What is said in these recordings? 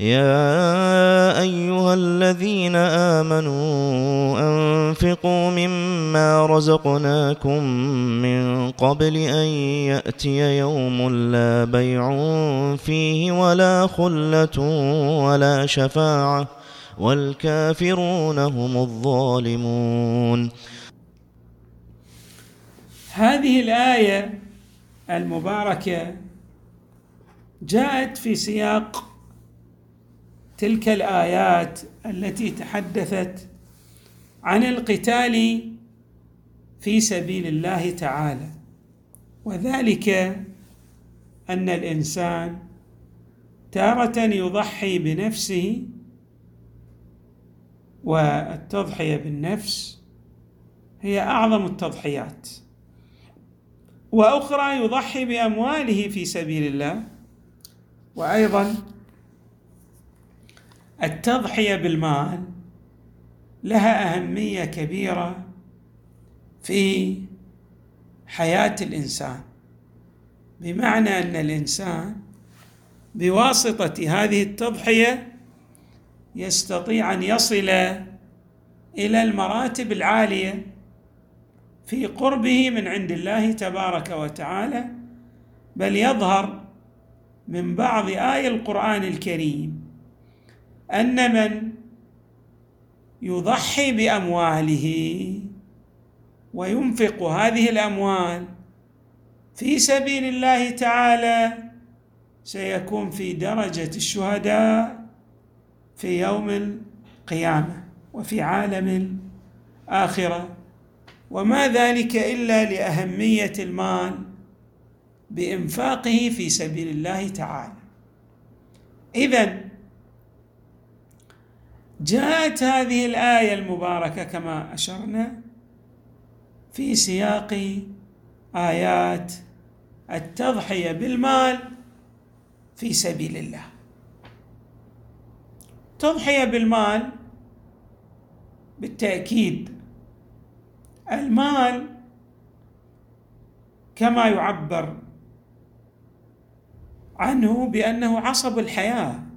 يا أيها الذين آمنوا أنفقوا مما رزقناكم من قبل أن يأتي يوم لا بيع فيه ولا خلة ولا شفاعة والكافرون هم الظالمون. هذه الآية المباركة جاءت في سياق تلك الآيات التي تحدثت عن القتال في سبيل الله تعالى. وذلك أن الإنسان تارة يضحي بنفسه والتضحية بالنفس هي أعظم التضحيات. وأخرى يضحي بأمواله في سبيل الله وأيضا التضحية بالمال لها أهمية كبيرة في حياة الإنسان. بمعنى أن الإنسان بواسطة هذه التضحية يستطيع أن يصل إلى المراتب العالية في قربه من عند الله تبارك وتعالى بل يظهر من بعض آي القرآن الكريم أن من يضحي بأمواله وينفق هذه الأموال في سبيل الله تعالى سيكون في درجة الشهداء في يوم القيامة وفي عالم الآخرة. وما ذلك إلا لأهمية المال بإنفاقه في سبيل الله تعالى. إذن جاءت هذه الآية المباركة كما أشرنا في سياق آيات التضحية بالمال في سبيل الله. تضحية بالمال بالتأكيد. المال كما يعبر عنه بأنه عصب الحياة.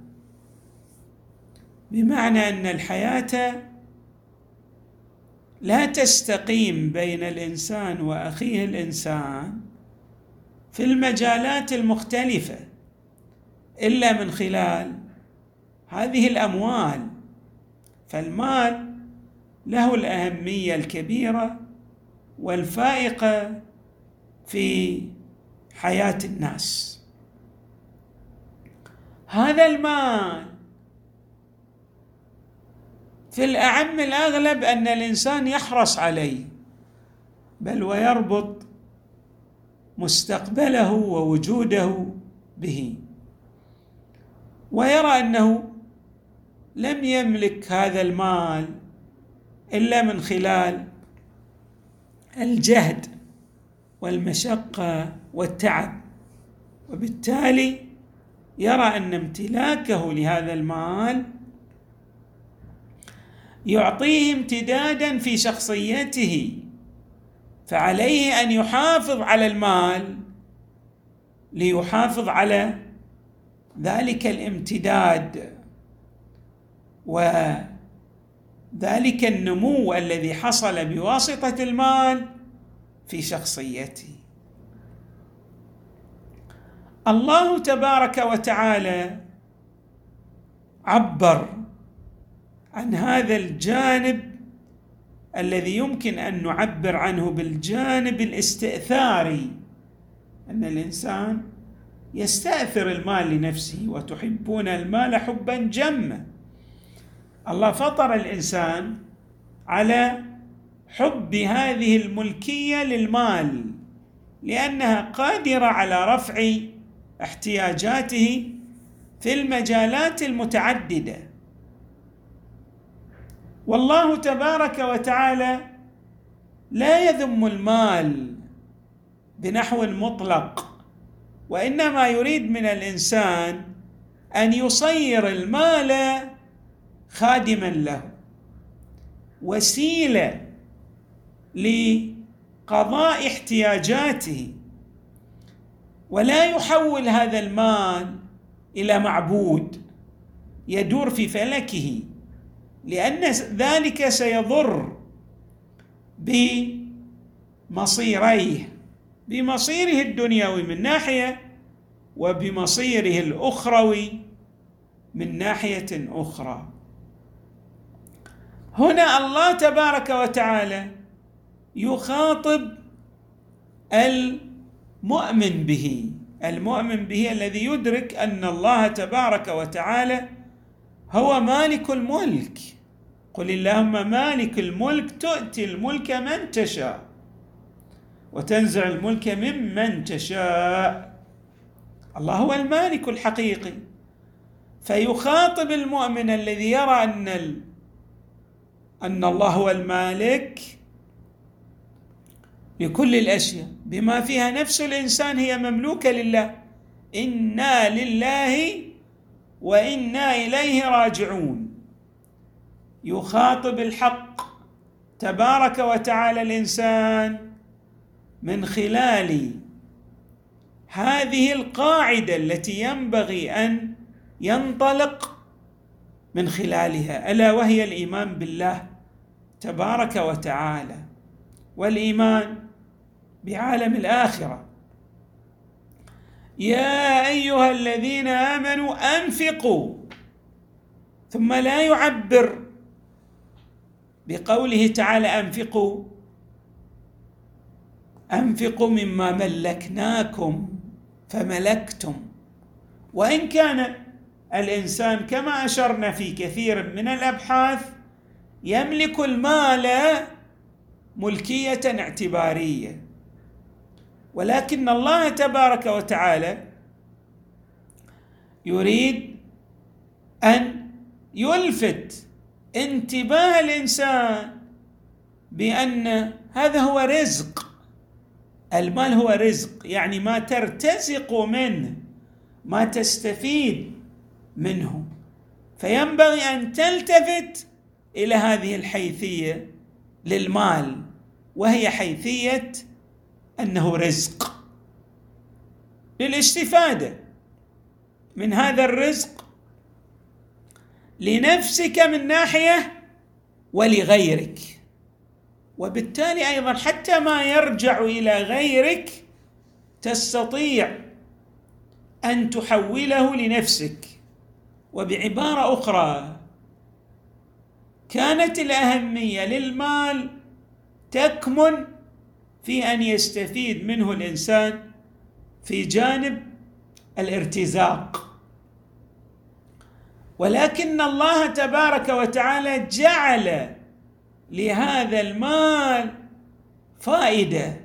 بمعنى أن الحياة لا تستقيم بين الإنسان وأخيه الإنسان في المجالات المختلفة إلا من خلال هذه الأموال. فالمال له الأهمية الكبيرة والفائقة في حياة الناس. هذا المال في الأعم الأغلب أن الإنسان يحرص عليه بل ويربط مستقبله ووجوده به. ويرى أنه لم يملك هذا المال إلا من خلال الجهد والمشقة والتعب. وبالتالي يرى أن امتلاكه لهذا المال يعطيه امتدادا في شخصيته فعليه أن يحافظ على المال ليحافظ على ذلك الامتداد وذلك النمو الذي حصل بواسطة المال في شخصيته. الله تبارك وتعالى عبر عن هذا الجانب الذي يمكن أن نعبر عنه بالجانب الاستئثاري أن الإنسان يستأثر المال لنفسه وتحبون المال حبا جما. الله فطر الإنسان على حب هذه الملكية للمال لأنها قادرة على رفع احتياجاته في المجالات المتعددة. والله تبارك وتعالى لا يذم المال بنحو مطلق وإنما يريد من الإنسان أن يصير المال خادما له وسيلة لقضاء احتياجاته ولا يحول هذا المال إلى معبود يدور في فلكه. لأن ذلك سيضر بمصيريه بمصيره الدنيوي من ناحية وبمصيره الأخروي من ناحية أخرى. هنا الله تبارك وتعالى يخاطب المؤمن به المؤمن به الذي يدرك أن الله تبارك وتعالى هو مالك الملك. قل اللهم مالك الملك تؤتي الملك من تشاء وتنزع الملك ممن تشاء. الله هو المالك الحقيقي. فيخاطب المؤمن الذي يرى أن أن الله هو المالك لكل الأشياء. بما فيها نفس الإنسان هي مملوكة لله. إنا لله وإنا إليه راجعون. يخاطب الحق تبارك وتعالى الإنسان من خلال هذه القاعدة التي ينبغي أن ينطلق من خلالها ألا وهي الإيمان بالله تبارك وتعالى والإيمان بعالم الآخرة. يا أيها الذين آمنوا أنفقوا ثم لا يعبر بقوله تعالى أنفقوا. أنفقوا مما ملكناكم فملكتم. وإن كان الإنسان كما أشرنا في كثير من الأبحاث يملك المال ملكية اعتبارية. ولكن الله تبارك وتعالى يريد أن يلفت انتباه الإنسان بأن هذا هو رزق. المال هو رزق يعني ما ترتزق منه ما تستفيد منه. فينبغي أن تلتفت إلى هذه الحيثية للمال وهي حيثية أنه رزق. للاستفادة من هذا الرزق لنفسك من ناحية ولغيرك. وبالتالي أيضا حتى ما يرجع إلى غيرك تستطيع أن تحوله لنفسك. وبعبارة أخرى كانت الأهمية للمال تكمن في أن يستفيد منه الإنسان في جانب الارتزاق. ولكن الله تبارك وتعالى جعل لهذا المال فائدة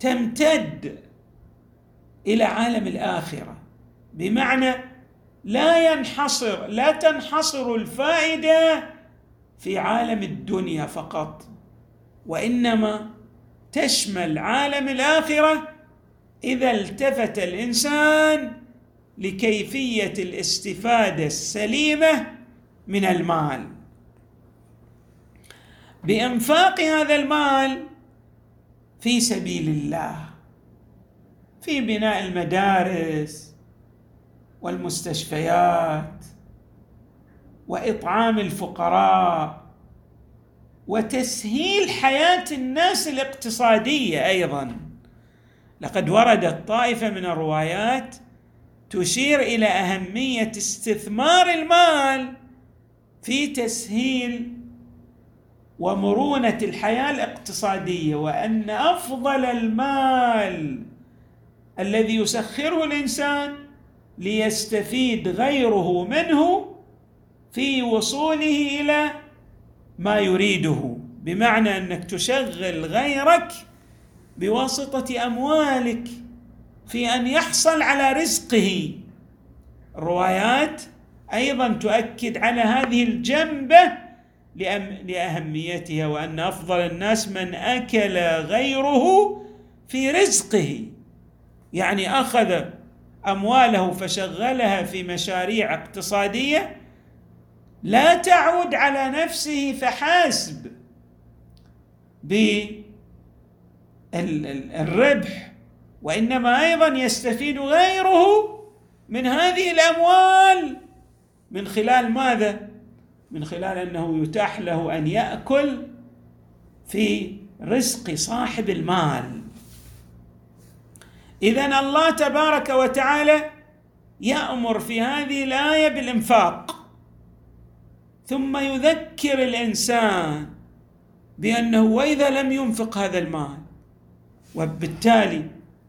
تمتد إلى عالم الآخرة. بمعنى لا ينحصر لا تنحصر الفائدة في عالم الدنيا فقط وإنما تشمل عالم الآخرة إذا التفت الإنسان لكيفية الاستفادة السليمة من المال. بإنفاق هذا المال في سبيل الله في بناء المدارس والمستشفيات وإطعام الفقراء وتسهيل حياة الناس الاقتصادية أيضا. لقد وردت طائفة من الروايات تشير إلى أهمية استثمار المال في تسهيل ومرونة الحياة الاقتصادية وأن أفضل المال الذي يسخره الإنسان ليستفيد غيره منه في وصوله إلى ما يريده. بمعنى أنك تشغل غيرك بواسطة أموالك في أن يحصل على رزقه. الروايات أيضا تؤكد على هذه الجنبة لأهميتها وأن أفضل الناس من أكل غيره في رزقه. يعني أخذ أمواله فشغلها في مشاريع اقتصادية لا تعود على نفسه فحسب بالربح وإنما أيضا يستفيد غيره من هذه الأموال. من خلال ماذا؟ من خلال أنه يتاح له أن يأكل في رزق صاحب المال. اذا الله تبارك وتعالى يأمر في هذه الآية بالإنفاق. ثم يذكر الإنسان بأنه وإذا لم ينفق هذا المال وبالتالي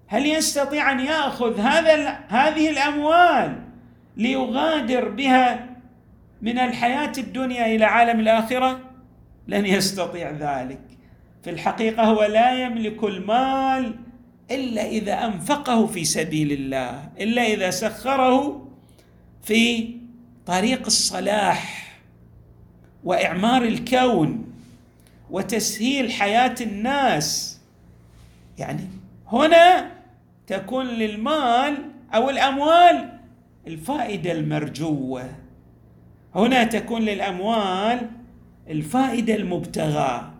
هل يستطيع أن يأخذ هذا هذه الأموال ليغادر بها من الحياة الدنيا إلى عالم الآخرة؟ لن يستطيع ذلك. في الحقيقة هو لا يملك المال إلا إذا أنفقه في سبيل الله إلا إذا سخره في طريق الصلاح. وإعمار الكون وتسهيل حياة الناس. يعني هنا تكون للمال أو الأموال الفائدة المرجوة. هنا تكون للأموال الفائدة المبتغاة.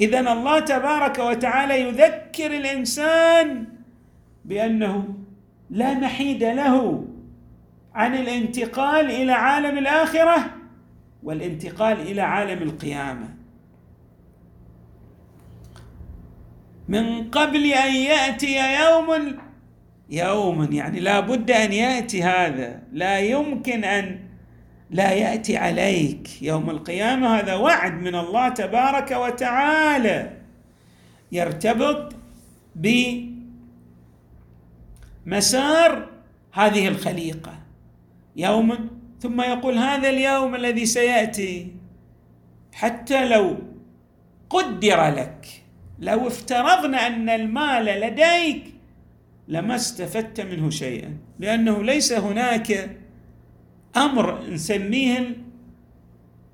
اذا الله تبارك وتعالى يذكر الإنسان بأنه لا محيد له عن الانتقال إلى عالم الآخرة والانتقال إلى عالم القيامة. من قبل أن يأتي يوم يوم يعني لا بد أن يأتي هذا. لا يمكن أن لا يأتي عليك يوم القيامة. هذا وعد من الله تبارك وتعالى. يرتبط بمسار هذه الخليقة. يوم ثم يقول هذا اليوم الذي سيأتي حتى لو قدر لك لو افترضنا أن المال لديك لما استفدت منه شيئا لأنه ليس هناك أمر نسميه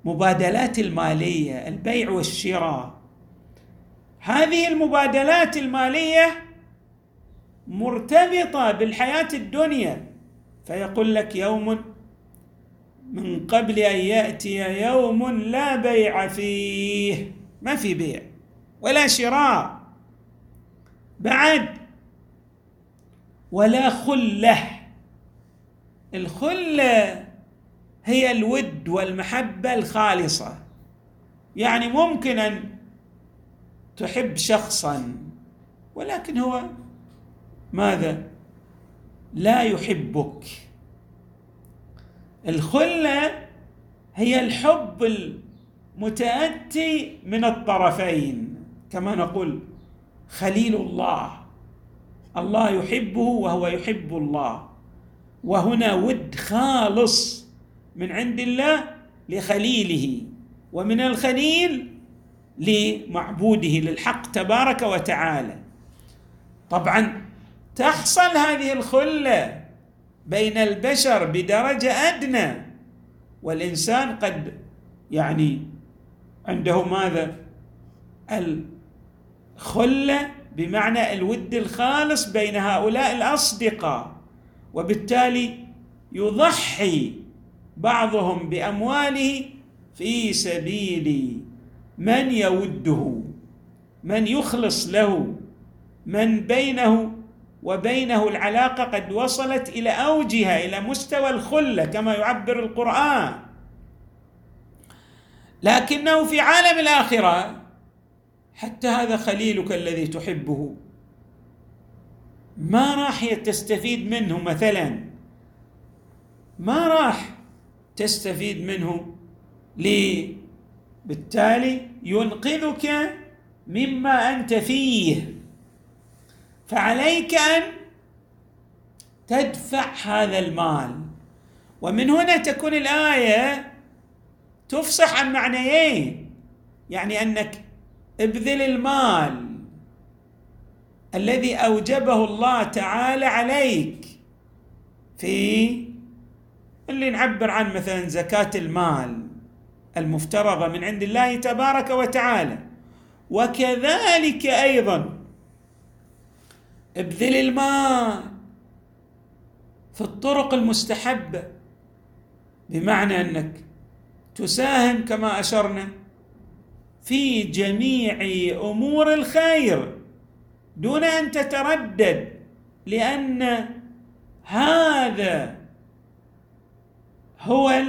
المبادلات المالية البيع والشراء. هذه المبادلات المالية مرتبطة بالحياة الدنيا فيقول لك يوم من قبل أن يأتي يوم لا بيع فيه. ما في بيع ولا شراء. بعد ولا خلة. الخلة هي الود والمحبة الخالصة. يعني ممكن أن تحب شخصا ولكن هو ماذا؟ لا يحبك. الخلة هي الحب المتأتي من الطرفين كما نقول خليل الله. الله يحبه وهو يحب الله. وهنا ود خالص من عند الله لخليله ومن الخليل لمعبوده للحق تبارك وتعالى. طبعا تحصل هذه الخلة بين البشر بدرجة أدنى والإنسان قد يعني عنده ماذا؟ الخلة بمعنى الود الخالص بين هؤلاء الأصدقاء وبالتالي يضحي بعضهم بأمواله في سبيل من يوده من يخلص له من بينه وبينه العلاقة قد وصلت إلى أوجها إلى مستوى الخلة كما يعبر القرآن. لكنه في عالم الآخرة حتى هذا خليلك الذي تحبه ما راح تستفيد منه مثلا. ما راح تستفيد منه لي. بالتالي ينقذك مما أنت فيه. فعليك أن تدفع هذا المال. ومن هنا تكون الآية تفصح عن معنيين. يعني أنك ابذل المال الذي أوجبه الله تعالى عليك في اللي نعبر عن مثلا زكاة المال المفترضة من عند الله تبارك وتعالى. وكذلك أيضا ابذل المال في الطرق المستحبة بمعنى أنك تساهم كما أشرنا في جميع أمور الخير دون أن تتردد لأن هذا هو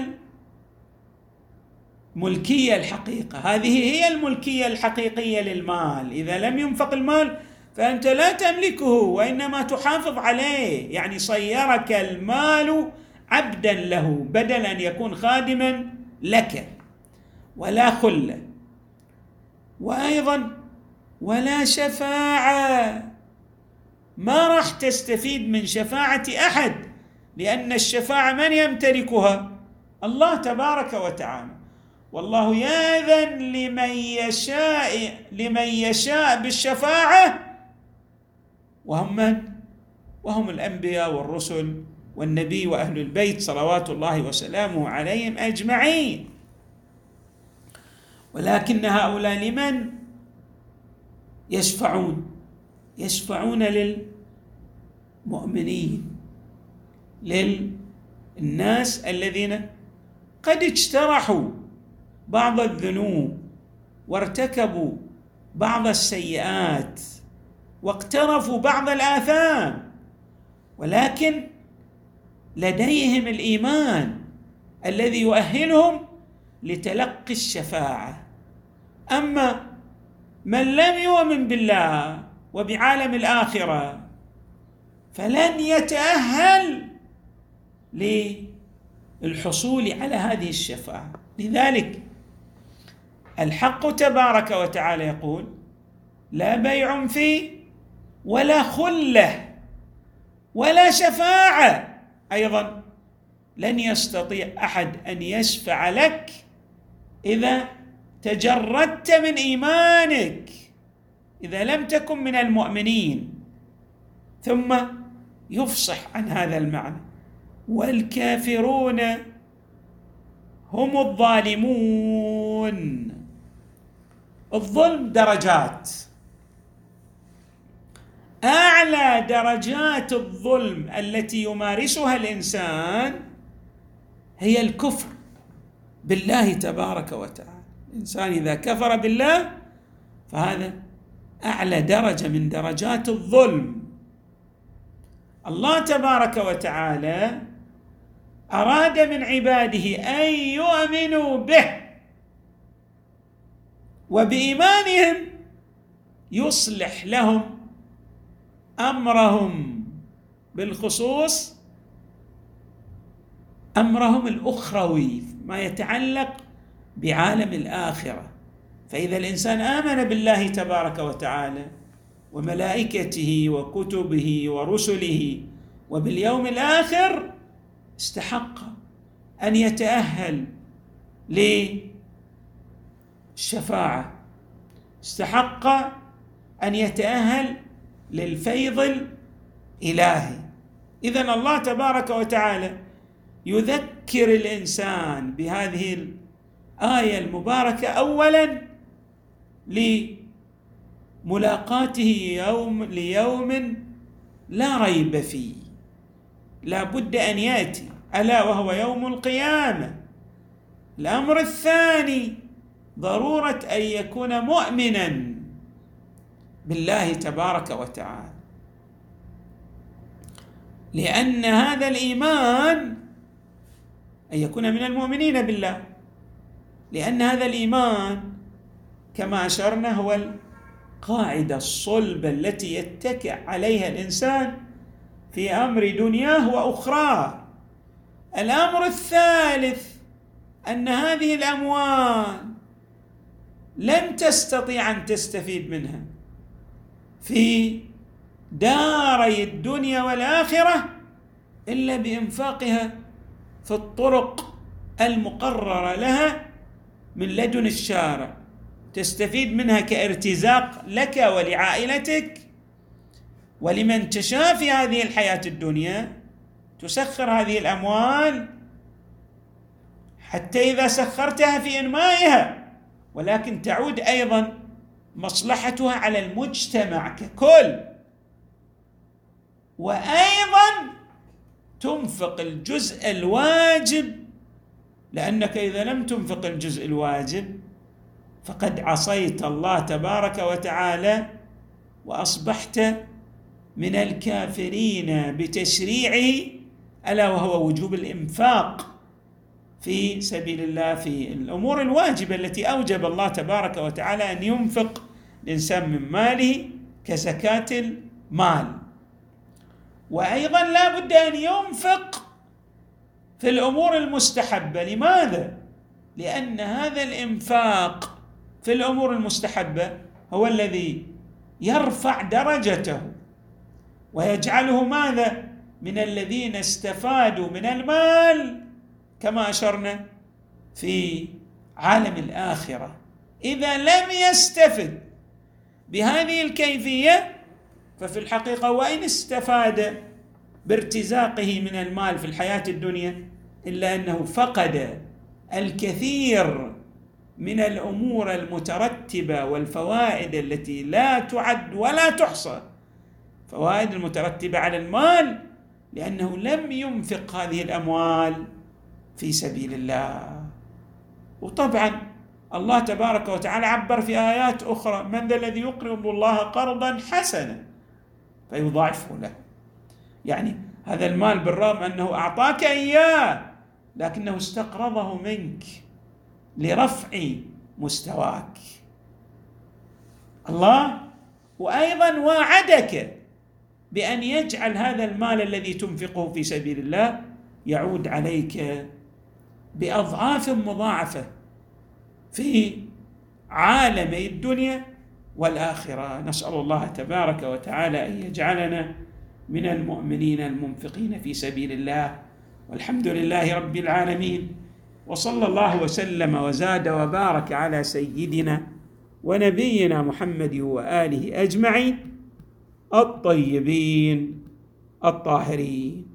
الملكية الحقيقة. هذه هي الملكية الحقيقية للمال. إذا لم ينفق المال فأنت لا تملكه وإنما تحافظ عليه. يعني صيرك المال عبدا له بدل أن يكون خادما لك. ولا خله وأيضا ولا شفاعة. ما راح تستفيد من شفاعة أحد لأن الشفاعة من يمتلكها؟ الله تبارك وتعالى. والله يأذن لمن يشاء لمن يشاء بالشفاعة وهم من? وهم الأنبياء والرسل والنبي وأهل البيت صلوات الله وسلامه عليهم أجمعين. ولكن هؤلاء لمن؟ يشفعون. يشفعون للمؤمنين للناس الذين قد اجترحوا بعض الذنوب وارتكبوا بعض السيئات. واقترفوا بعض الآثام ولكن لديهم الإيمان الذي يؤهلهم لتلقي الشفاعة. أما من لم يؤمن بالله وبعالم الآخرة فلن يتأهل للحصول على هذه الشفاعة. لذلك الحق تبارك وتعالى يقول لا بيع فيه ولا خلة ولا شفاعة. أيضا لن يستطيع أحد أن يشفع لك إذا تجردت من إيمانك إذا لم تكن من المؤمنين. ثم يفصح عن هذا المعنى. والكافرون هم الظالمون. الظلم درجات. أعلى درجات الظلم التي يمارسها الإنسان هي الكفر بالله تبارك وتعالى. الإنسان إذا كفر بالله فهذا أعلى درجة من درجات الظلم. الله تبارك وتعالى أراد من عباده أن يؤمنوا به وبإيمانهم يصلح لهم أمرهم بالخصوص أمرهم الأخروي ما يتعلق بعالم الآخرة. فإذا الإنسان آمن بالله تبارك وتعالى وملائكته وكتبه ورسله وباليوم الآخر استحق أن يتأهل للشفاعة. استحق أن يتأهل للفيض الإلهي. اذا الله تبارك وتعالى يذكر الإنسان بهذه الآية المباركة اولا لملاقاته يوم ليوم لا ريب فيه. لا بد أن يأتي ألا وهو يوم القيامة. الأمر الثاني ضرورة أن يكون مؤمنا. بالله تبارك وتعالى. لأن هذا الإيمان أن يكون من المؤمنين بالله. لأن هذا الإيمان كما أشرنا هو القاعدة الصلبه التي يتكئ عليها الإنسان في أمر دنياه وأخراه. الأمر الثالث أن هذه الأموال لن تستطيع أن تستفيد منها. في داري الدنيا والآخرة إلا بإنفاقها في الطرق المقررة لها من لدن الشارع. تستفيد منها كارتزاق لك ولعائلتك. ولمن تشاء في هذه الحياة الدنيا تسخر هذه الأموال حتى إذا سخرتها في إنمائها. ولكن تعود أيضا مصلحتها على المجتمع ككل. وأيضا تنفق الجزء الواجب لأنك إذا لم تنفق الجزء الواجب فقد عصيت الله تبارك وتعالى وأصبحت من الكافرين بتشريعه ألا وهو وجوب الإنفاق في سبيل الله في الأمور الواجبة التي أوجب الله تبارك وتعالى أن ينفق. الانسان من ماله كزكاة المال. وأيضا لا بد أن ينفق في الأمور المستحبة. لماذا؟ لأن هذا الإنفاق في الأمور المستحبة هو الذي يرفع درجته. ويجعله ماذا؟ من الذين استفادوا من المال كما أشرنا في عالم الآخرة. إذا لم يستفد بهذه الكيفية ففي الحقيقة وإن استفاد بارتزاقه من المال في الحياة الدنيا إلا أنه فقد الكثير من الأمور المترتبة والفوائد التي لا تعد ولا تحصى. فوائد المترتبة على المال لأنه لم ينفق هذه الأموال في سبيل الله. وطبعا الله تبارك وتعالى عبر في آيات أخرى من ذا الذي يقرض الله قرضا حسنا؟ فيضاعفه له. يعني هذا المال بالرغم أنه أعطاك إياه لكنه استقرضه منك لرفع مستواك. الله وأيضا واعدك بأن يجعل هذا المال الذي تنفقه في سبيل الله يعود عليك بأضعاف مضاعفة. في عالمي الدنيا والآخرة. نسأل الله تبارك وتعالى أن يجعلنا من المؤمنين المنفقين في سبيل الله. والحمد لله رب العالمين. وصلى الله وسلم وزاد وبارك على سيدنا ونبينا محمد وآله أجمعين الطيبين الطاهرين.